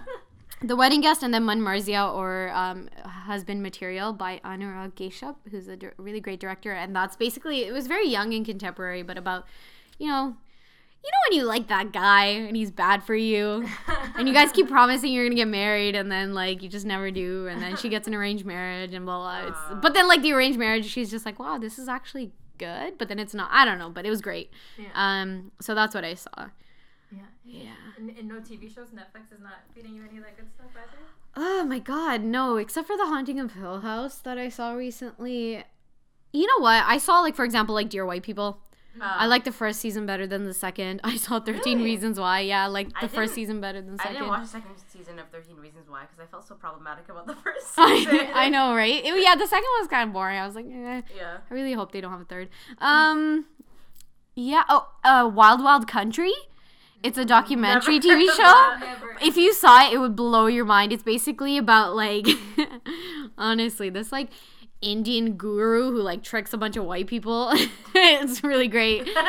the wedding guest and then Manmarziyaan or um, husband material by Anurag Kashyap, who's a dir- really great director, and that's basically it was very young and contemporary, but about you know. You know when you like that guy and he's bad for you, and you guys keep (laughs) promising you're gonna get married, and then like you just never do, and then she gets an arranged marriage and blah blah. It's, but then like the arranged marriage, she's just like, wow, this is actually good, but then it's not. I don't know, but it was great. Yeah. Um, so that's what I saw. yeah. Yeah. And, and no TV shows. Netflix is not feeding you any of that good stuff either. Oh my god, no! Except for the Haunting of Hill House that I saw recently. You know what? I saw like for example like Dear White People. I like the first season better than the second. (laughs) I saw Thirteen Really? Reasons Why. Yeah, like the first season better than the I second. didn't watch the second season of 13 Reasons Why because I felt so problematic about the (laughs) first (laughs) season. I, I know, right? It- yeah, the second one was kind of boring. I was like, eh. Yeah. I really hope they don't have a third. Um, yeah. Oh, uh, Wild Wild Country. It's a documentary Never TV show. Never. If you saw it, it would blow your mind. It's basically about like, (laughs) honestly, this like Indian guru who like tricks a bunch of white people. (laughs) it's really great. (laughs)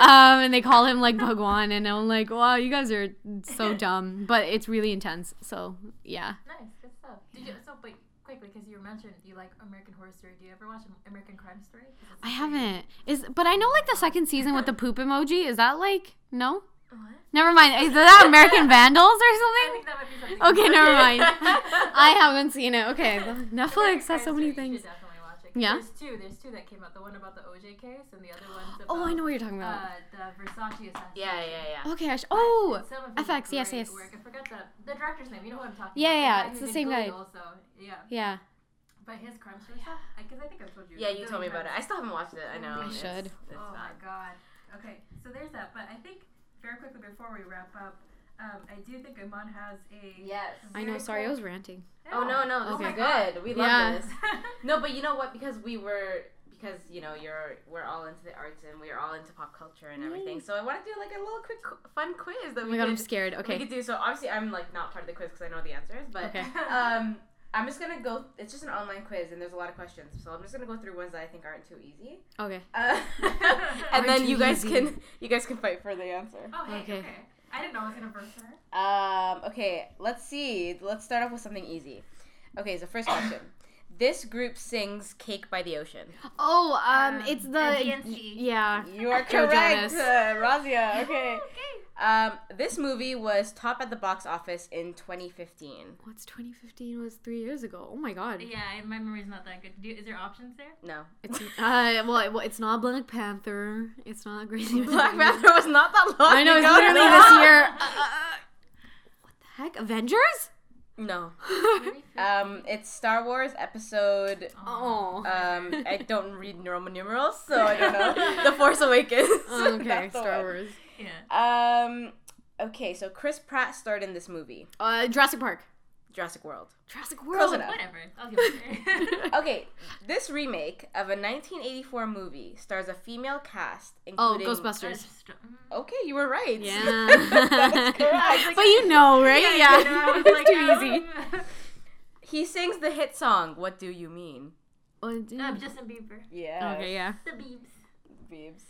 Um, and they call him like Bhagwan, and I'm like, wow, you guys are so dumb, but it's really intense. So yeah. Nice, good stuff. Did you? So, wait, quickly, because you mentioned you like American Horror Story. Do you ever watch American Crime Story? I haven't. Is but I know like the second season with the poop emoji. Is that like no? What? Never mind. Is that American (laughs) Vandals or I something? think that might be something. (laughs) Okay, never mind. (laughs) I haven't seen it. Okay, Netflix has so many You things. should definitely watch it. 'cause Yeah? There's two. There's two that came out. The one about the OJ case, and the other one's about. Oh, I know what you're talking about. Uh, the Versace assassination. Yeah, yeah, yeah. Okay, I sh- oh, Some of his FX, yes, great yes. Work. I forgot the the director's name. You know what I'm talking Yeah, about. yeah, guy it's who the did same Glee guy. Also, yeah. yeah. But his crime story stuff, because I think I've told you. Yeah, you Billy told me about it. I Crime- still haven't watched it. I know. I It's- should. It's Oh my bad. god. Okay, so there's that. But I think very quickly before we wrap up, um, I do think Iman has a. Yes. I know. very Sorry, I was ranting. Oh no, no, this Okay. is good. We love Yeah. this. (laughs) No, but you know what? Because we were because you know you're we're all into the arts and we're all into pop culture and everything. So I want to do like a little quick fun quiz that Oh we my god, I'm could scared. we Okay. could do. So obviously I'm like not part of the quiz because I know the answers, but Okay. um, I'm just gonna go. It's just an online quiz, and there's a lot of questions, so I'm just gonna go through ones that I think aren't too easy. Okay. (laughs) Uh, (laughs) and then you guys easy. can you guys can fight for the answer. Oh, hey, Okay. okay. I didn't know I was gonna verse her. Um. Okay. Let's see. Let's start off with something easy. Okay. So first question. This group sings "Cake by the Ocean." Oh, um, Um, it's the DNCE. yeah. You are Joe correct, uh, Razia. (laughs) Okay. Okay. Um. This movie was top at the box office in 2015. What's 2015 was three years ago. Oh my god. Yeah, my memory's not that good. Do, is there options there? No. It's uh well, it- well it's not Black Panther. It's not Crazy (laughs) Black Panther was not that long. I know it's literally this year. Uh, (laughs) uh, what the heck? Avengers? No. (laughs) Um. It's Star Wars Episode. oh. Um. I (laughs) don't read Roman numerals, so I don't know. (laughs) the Force Awakens. okay, Star one. Wars. Yeah. Um. Okay, so Chris Pratt starred in this movie, Uh, Jurassic Park. Jurassic World. Jurassic World. enough. Whatever. I'll give it. (laughs) Okay, this remake of a 1984 movie stars a female cast, in Oh, including. Ghostbusters. Okay, you were right. Yeah. (laughs) That's correct. but you know, right? Yeah, Yeah. you know, I was (laughs) it's like, too um, easy. He sings the hit song "What Do You Mean." Oh, dude. Uh, Justin Bieber. Yeah. okay, yeah. The Biebs. Beebs.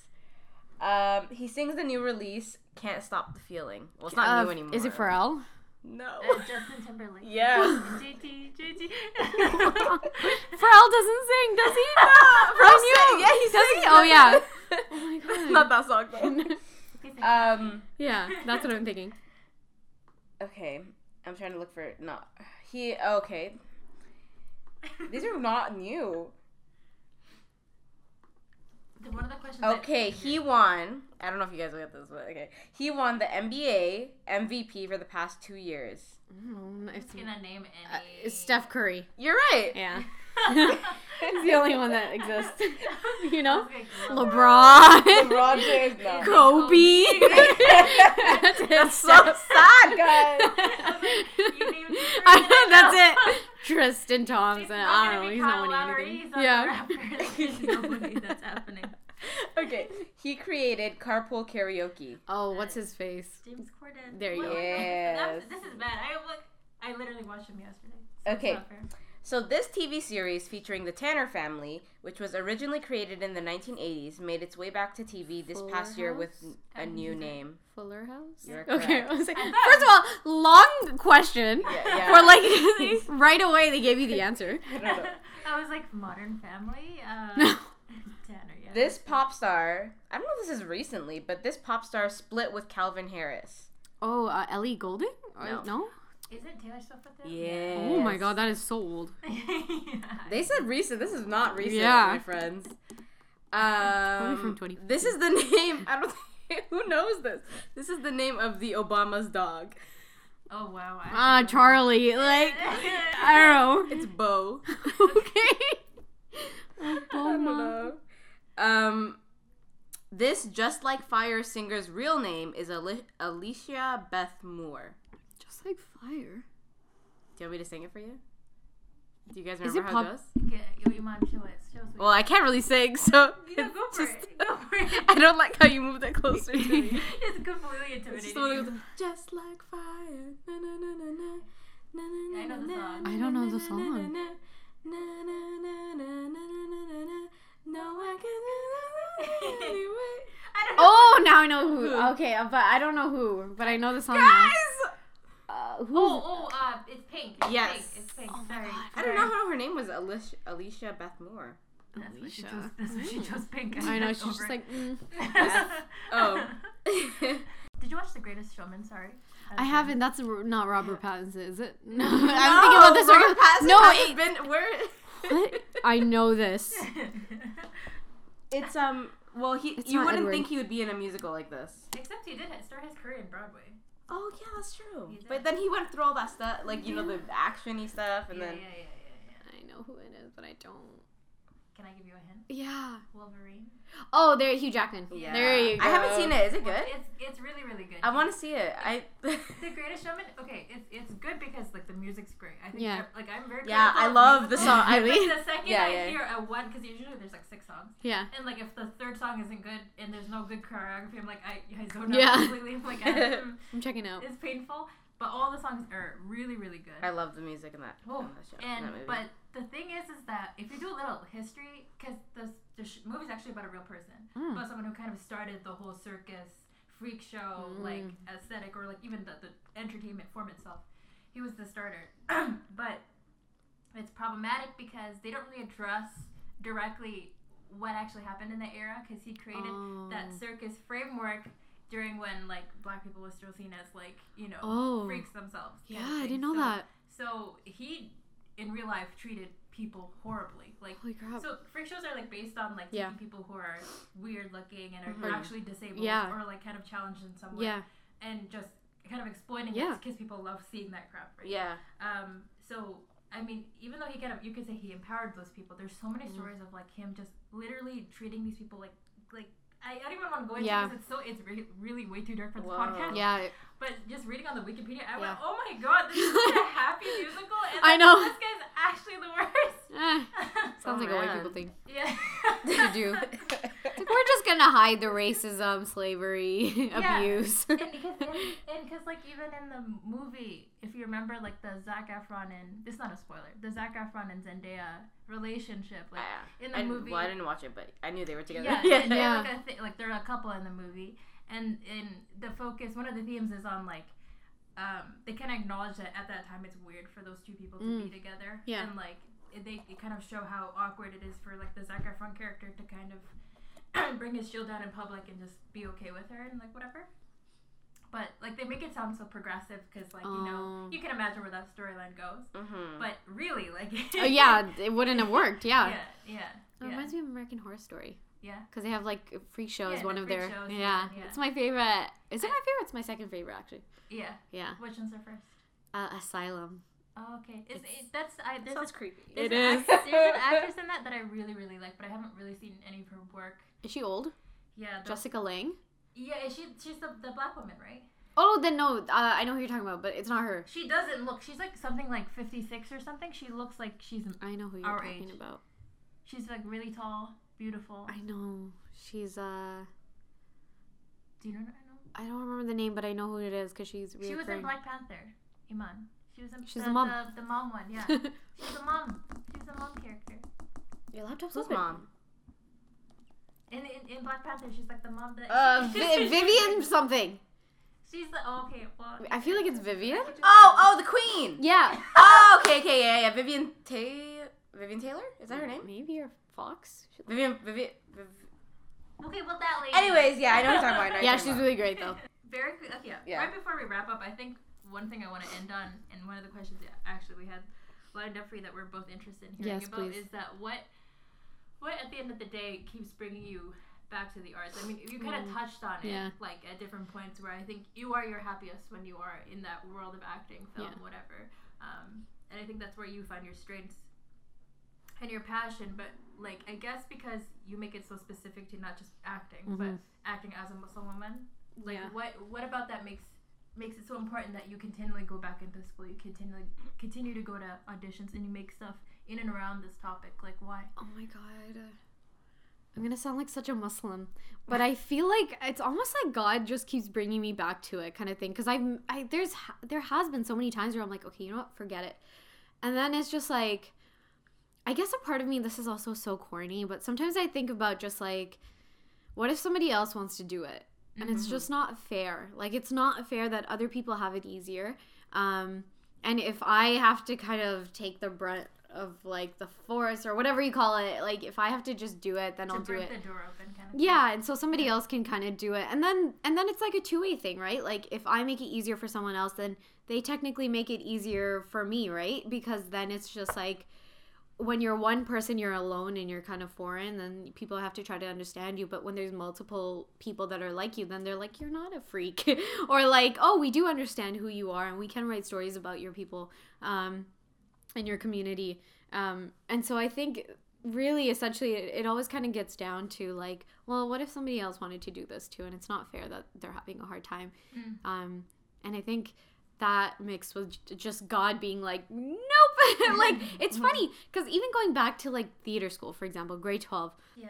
Um, he sings the new release "Can't Stop the Feeling." Well, it's not Uh, new anymore. Is it Pharrell? No. Uh, Justin Timberlake. Yes. JT, JT. Pharrell doesn't sing, does he? Pharrell I sing- Yeah, he Does sings. he? Oh, yeah. Oh my (laughs) god. not that song though. (laughs) um. yeah, that's what I'm thinking. Okay, I'm trying to look for not he. Okay, these are not new. The- One of the questions. that- Okay, he won. I don't know if you guys will get this, but okay, he won the NBA MVP for the past two years. Mm, It's, gonna name uh, any? it's Steph Curry. You're right. Yeah. (laughs) He's the only one that exists. (laughs) you know? Okay, LeBron. LeBron James. No. (laughs) Kobe. That's (laughs) That's so sad, guys. You named three I that's it. Tristan Thompson. I don't know. He's not winning Lowry, anything. he's Yeah. the rapper. There's no way that's happening. Okay, he created Carpool Karaoke. Oh, what's his face? James Corden. There you What- go. Yes. This is bad. I look. I literally watched him yesterday. so it's Okay. Not fair. So this TV series featuring the Tanner family, which was originally created in the 1980s, made its way back to TV this Fuller past year with House? a new name. Fuller House? You're Okay. (laughs) I was like, first of all, long question. Yeah, yeah. For like (laughs) right away they gave you the (laughs) answer. I don't know. I was like Modern Family. Uh, No. Tanner. Yeah. This pop star, I don't know if this is recently, but this pop star split with Calvin Harris. Oh, uh, Ellie Goulding? No. no? Isn't Taylor Swift with them? Yeah. Oh my god, that is so old. (laughs) yeah. They said recent. This is not recent, Yeah. my friends. Um, from 2015. this is the (laughs) name. I don't. think Who knows this? This is the name of the Obama's dog. Oh wow. Ah, actually Charlie. Like, (laughs) I don't know. It's Bo. okay. I don't know. Um, this Just Like Fire singer's real name is Ali- Alecia Beth Moore. It's like fire. Do you want me to sing it for you? Do you guys remember how pop- it goes? Okay, your mom, show it. Show us well, I can't really sing, so yeah, go for just, it. Go for it. (laughs) I don't like how you move that closer to me. (laughs) it's completely intimidating. It's just, the one that goes, just like fire. Na, na, na, na, na. Na, na, I know the song. I don't know the song. No one can (laughs) anyway. I don't know. Oh, now I know who. Okay, uh, but I don't know who, but I know the song. Guys! Now. Guys! Uh, who? Oh, oh, uh, it's pink. It's Yes. Pink. It's pink. Oh my Sorry. God. I don't know how her name was Alecia, Alecia Beth Moore. That's what she Alecia. chose. That's what she chose pink. I know. She's just over like. Mm. (laughs) Oh. (laughs) Did you watch The Greatest Showman? Sorry. I haven't. That's r- not Robert Pattinson, is it? (laughs) No, I'm thinking about this. Robert Pattinson no, hasn't it- been where. What? I know this. It's um. Well, he It's you wouldn't Edward. think he would be in a musical like this. Except he did start his career in Broadway. Oh yeah, that's true. He. But then he went through all that stuff, like you know the actiony stuff, and yeah, then yeah, yeah, yeah, yeah. I know who it is, but I don't. Can I give you a hint? Yeah. Wolverine. Oh, there, Hugh Jackman. yeah. There you go. I haven't seen it. Is it Well, good? It's it's really really good. I want to see it. I. The Greatest Showman. Okay, it's it's good because like the music's great. I think Yeah. Like I'm very yeah, I of love the song. I (laughs) but really. the second Yeah, I yeah. hear a one, because usually there's like six songs, Yeah. and like if the third song isn't good and there's no good choreography, I'm like I, I zone Yeah. out (laughs) completely. I'm like (laughs) I, mm, I'm checking out. it's painful. But all the songs are really really good. I love the music in that. Oh, in that show, and that movie. but the thing is, is that if you do a little history, because the the sh- movie's actually about a real person, Mm. about someone who kind of started the whole circus freak show Mm. like aesthetic or like even the, the entertainment form itself. He was the starter, (clears throat) but it's problematic because they don't really address directly what actually happened in the era because he created that Oh. circus framework during when like black people were still seen as like you know Oh. freaks themselves. Yeah, I didn't know So- that. so he, in real life, treated people horribly. Like, Holy crap. so freak shows are like based on like Yeah. taking people who are weird looking and are Mhm. actually disabled Yeah. or like kind of challenged in some way, yeah. and just kind of exploiting Yeah. it because people love seeing that crap. Right? yeah, Um. So I mean, even though he kind of, you could say he empowered those people. There's so many stories of like him just literally treating these people like like. I, I don't even want to go into Yeah. because it's so it's re- really way too dark for this Whoa. podcast. Yeah. But just reading on the Wikipedia, I Yeah. went, "Oh my god, this is such a (laughs) happy musical!" And I know. this guy's actually the worst. (laughs) Eh, (laughs) sounds Oh, like a white people thing. yeah, to do. Like, we're just gonna hide the racism, slavery, Yeah. abuse. and because and because like even in the movie, if you remember, like the Zac Efron and this is not a spoiler, the Zac Efron and Zendaya relationship, like I, in the I, movie. Well, I didn't watch it, but I knew they were together. Yeah, (laughs) yeah. they're like a th- like they're a couple in the movie, and in the focus, one of the themes is on like, um, they kind of acknowledge that at that time it's weird for those two people to Mm. be together, Yeah. and like it, they it kind of show how awkward it is for like the Zac Efron character to kind of (clears throat) bring his shield down in public and just be okay with her and like whatever. But like they make it sound so progressive because like you know Oh. you can imagine where that storyline goes, Mm-hmm. but really like (laughs) oh yeah, it wouldn't have worked. Yeah. yeah yeah It yeah reminds me of American Horror Story yeah. because they have like freak show Yeah, is one the of their shows, yeah, yeah. It's my favorite. Is it my favorite? It's my second favorite actually. Yeah. Yeah. Which one's our first? Uh, Asylum. Oh, okay. It's, it, that's I. There's Sounds a, creepy. It is. It an is. act- there's an actress in (laughs) that that I really really like, but I haven't really seen any of her work. Is she old? Yeah. The, Jessica Lange. Yeah, is she she's the the black woman, right? Oh, then no. Uh, I know who you're talking about, but it's not her. She doesn't look. She's like something like 56 or something. She looks like she's I know who you're Our talking age. about. she's like really tall, beautiful. I know. She's uh. Do you know what I know? I don't remember the name, but I know who it is because she's. She was in. Black Panther. Iman. She was in She's the, the mom. The, the mom one. Yeah. (laughs) she's a mom. She's a mom character. Your laptop's Who's open. mom? In, in in Black Panther, she's like the mom that. Uh, Vi- (laughs) Vivian something. She's the oh, okay. Well, I feel like it's Vivian. Oh, oh, the queen. Yeah. (laughs) Oh, okay, okay, yeah, yeah. Vivian Tay, Vivian Taylor. Is that her name? Maybe you're Fox. Vivian, Vivian. Viv- okay. Well, that lady. Anyways, yeah, I know what you're talking about. I Yeah, she's really great though. (laughs) very quick. Okay, yeah. Yeah. Right before we wrap up, I think one thing I want to end on, and one of the questions that actually we had lined up for you that we're both interested in hearing Yes, about please. is that what, what at the end of the day keeps bringing you back to the arts? I mean, you kind of Mm, touched on it, yeah. like at different points where I think you are your happiest when you are in that world of acting, film, Yeah. whatever. Um, and I think that's where you find your strengths and your passion. But like, I guess because you make it so specific to not just acting, but Mhm. acting as a Muslim woman like Yeah. what what about that makes makes it so important that you continually go back into school you continually continue to go to auditions and you make stuff in and around this topic like why Oh my god. I'm gonna sound like such a Muslim, but I feel like it's almost like God just keeps bringing me back to it, kind of thing. Because I've, I there's there has been so many times where I'm like, okay, you know what, forget it, and then it's just like, I guess a part of me, this is also so corny, but sometimes I think about just like, what if somebody else wants to do it, and it's just not fair. Like it's not fair that other people have it easier, um, and if I have to kind of take the brunt of like the force or whatever you call it, like if I have to just do it, then to I'll do break it. the door open kind of Yeah, and so somebody else can kind of do it. And then and then it's like a two-way thing, right? Like if I make it easier for someone else, then they technically make it easier for me, right? Because then it's just like when you're one person, you're alone and you're kind of foreign, then people have to try to understand you. But when there's multiple people that are like you, then they're like, you're not a freak. (laughs) or like, oh, we do understand who you are and we can write stories about your people um, and your community. Um, and so I think really essentially it, it always kind of gets down to like well what if somebody else wanted to do this too and it's not fair that they're having a hard time Mm. um and i think that mixed with just god being like nope (laughs) like it's funny because even going back to like theater school for example grade 12 yeah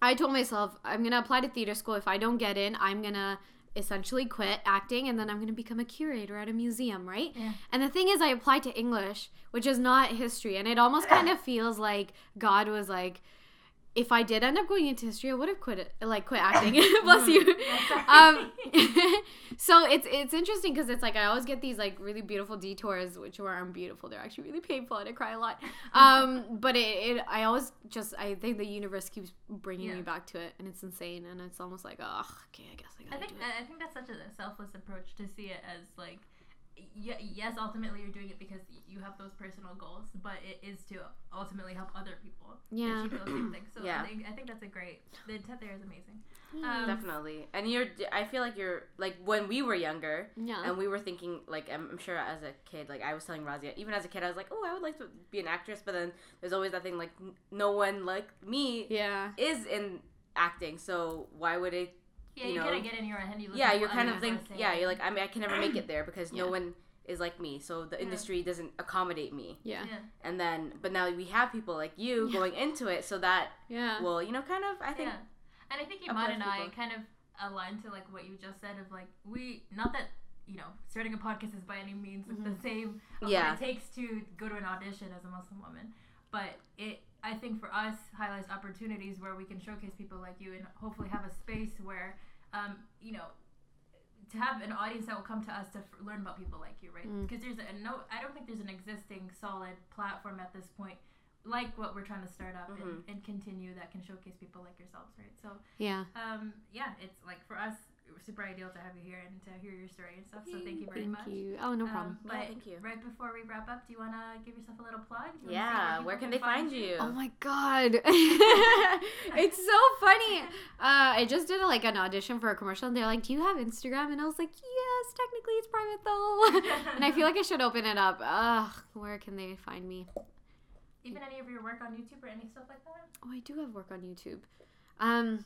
I told myself I'm gonna apply to theater school. If I don't get in, I'm gonna essentially quit acting and then I'm going to become a curator at a museum, right? Yeah. And the thing is, I applied to English, which is not history. And it almost kind of (laughs) feels like God was like, if I did end up going into history, I would have quit it, like quit (laughs) acting. (laughs) Bless you. (laughs) Um, so it's it's interesting because it's like I always get these like really beautiful detours, which aren't beautiful. They're actually really painful, and I cry a lot. Um, but it, it I always just I think the universe keeps bringing Yeah. me back to it, and it's insane. And it's almost like, oh, okay, I guess I I gotta think do it. I think that's such a selfless approach to see it as like, y- yes, ultimately you're doing it because you have those personal goals, but it is to ultimately help other people Yeah. achieve those same things. (clears throat) So Yeah. I think I think that's a great. The intent there is amazing. Mm. Um, Definitely. And you're I feel like you're like when we were younger Yeah. and we were thinking like I'm, I'm sure as a kid like I was telling Razia even as a kid I was like oh I would like to be an actress but then there's always that thing like n- no one like me yeah. is in acting so why would it Yeah, you you, know, kind of get in your head. And you yeah you're kind of others think yeah you're like I mean I can never make it there because no one is like me so the Yeah. industry doesn't accommodate me Yeah. yeah. and then but now we have people like you Yeah. going into it so that Yeah. well, you know kind of I think yeah. And I think uplift Iman and I people. kind of align to like what you just said of like we not that you know starting a podcast is by any means mm-hmm. the same of Yeah. what it takes to go to an audition as a Muslim woman, but it I think for us highlights opportunities where we can showcase people like you and hopefully have a space where um, you know to have an audience that will come to us to f- learn about people like you, right? Mm. Because there's a no, I don't think there's an existing solid platform at this point like what we're trying to start up Mhm. and, and continue that can showcase people like yourselves, right? So Yeah. um, yeah, it's like for us, super ideal to have you here and to hear your story and stuff. So thank you very Thank much. Thank you. Oh, no Um, problem. but Yeah, thank you. right before we wrap up, do you want to give yourself a little plug? Do you yeah people where can they find you Oh my god. (laughs) (laughs) it's so funny. Uh, I just did a, like an audition for a commercial and they're like, "Do you have Instagram?" And I was like, "Yes, technically it's private though." (laughs) and I feel like I should open it up. Ugh, where can they find me? Even any of your work on YouTube or any stuff like that? Oh, I do have work on YouTube. Um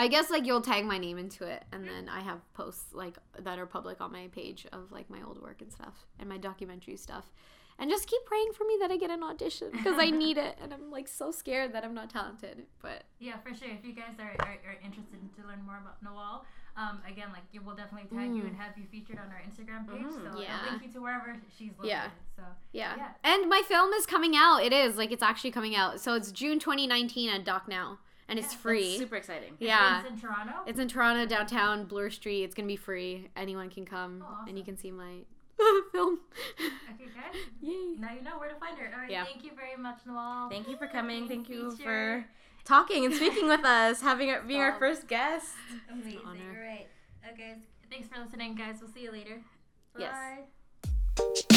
I guess like you'll tag my name into it and then I have posts like that are public on my page of like my old work and stuff and my documentary stuff. And just keep praying for me that I get an audition because I need it and I'm like so scared that I'm not talented. But Yeah, for sure. If you guys are, are, are interested to learn more about Nawal, um, again, like you will definitely tag you Mm. and have you featured on our Instagram page. Mm. So Yeah. I'll link you to wherever she's located. Yeah. So yeah. Yeah. And my film is coming out. It is like it's actually coming out. So it's June 2019 at Doc Now and it's Yeah, that's free. super exciting yeah. it's in Toronto. It's in Toronto downtown, Bloor Street. It's gonna be free. Anyone can come, Oh, and you can see my (laughs) film. Okay, guys. Yay! Now you know where to find her. All right. Yeah. Thank you very much, Nawal. Thank you for coming. Thank you Feature. for talking and speaking with us, having our, being our first guest. Amazing. honor. All right. Okay. Thanks for listening, guys. We'll see you later. Yes. Bye.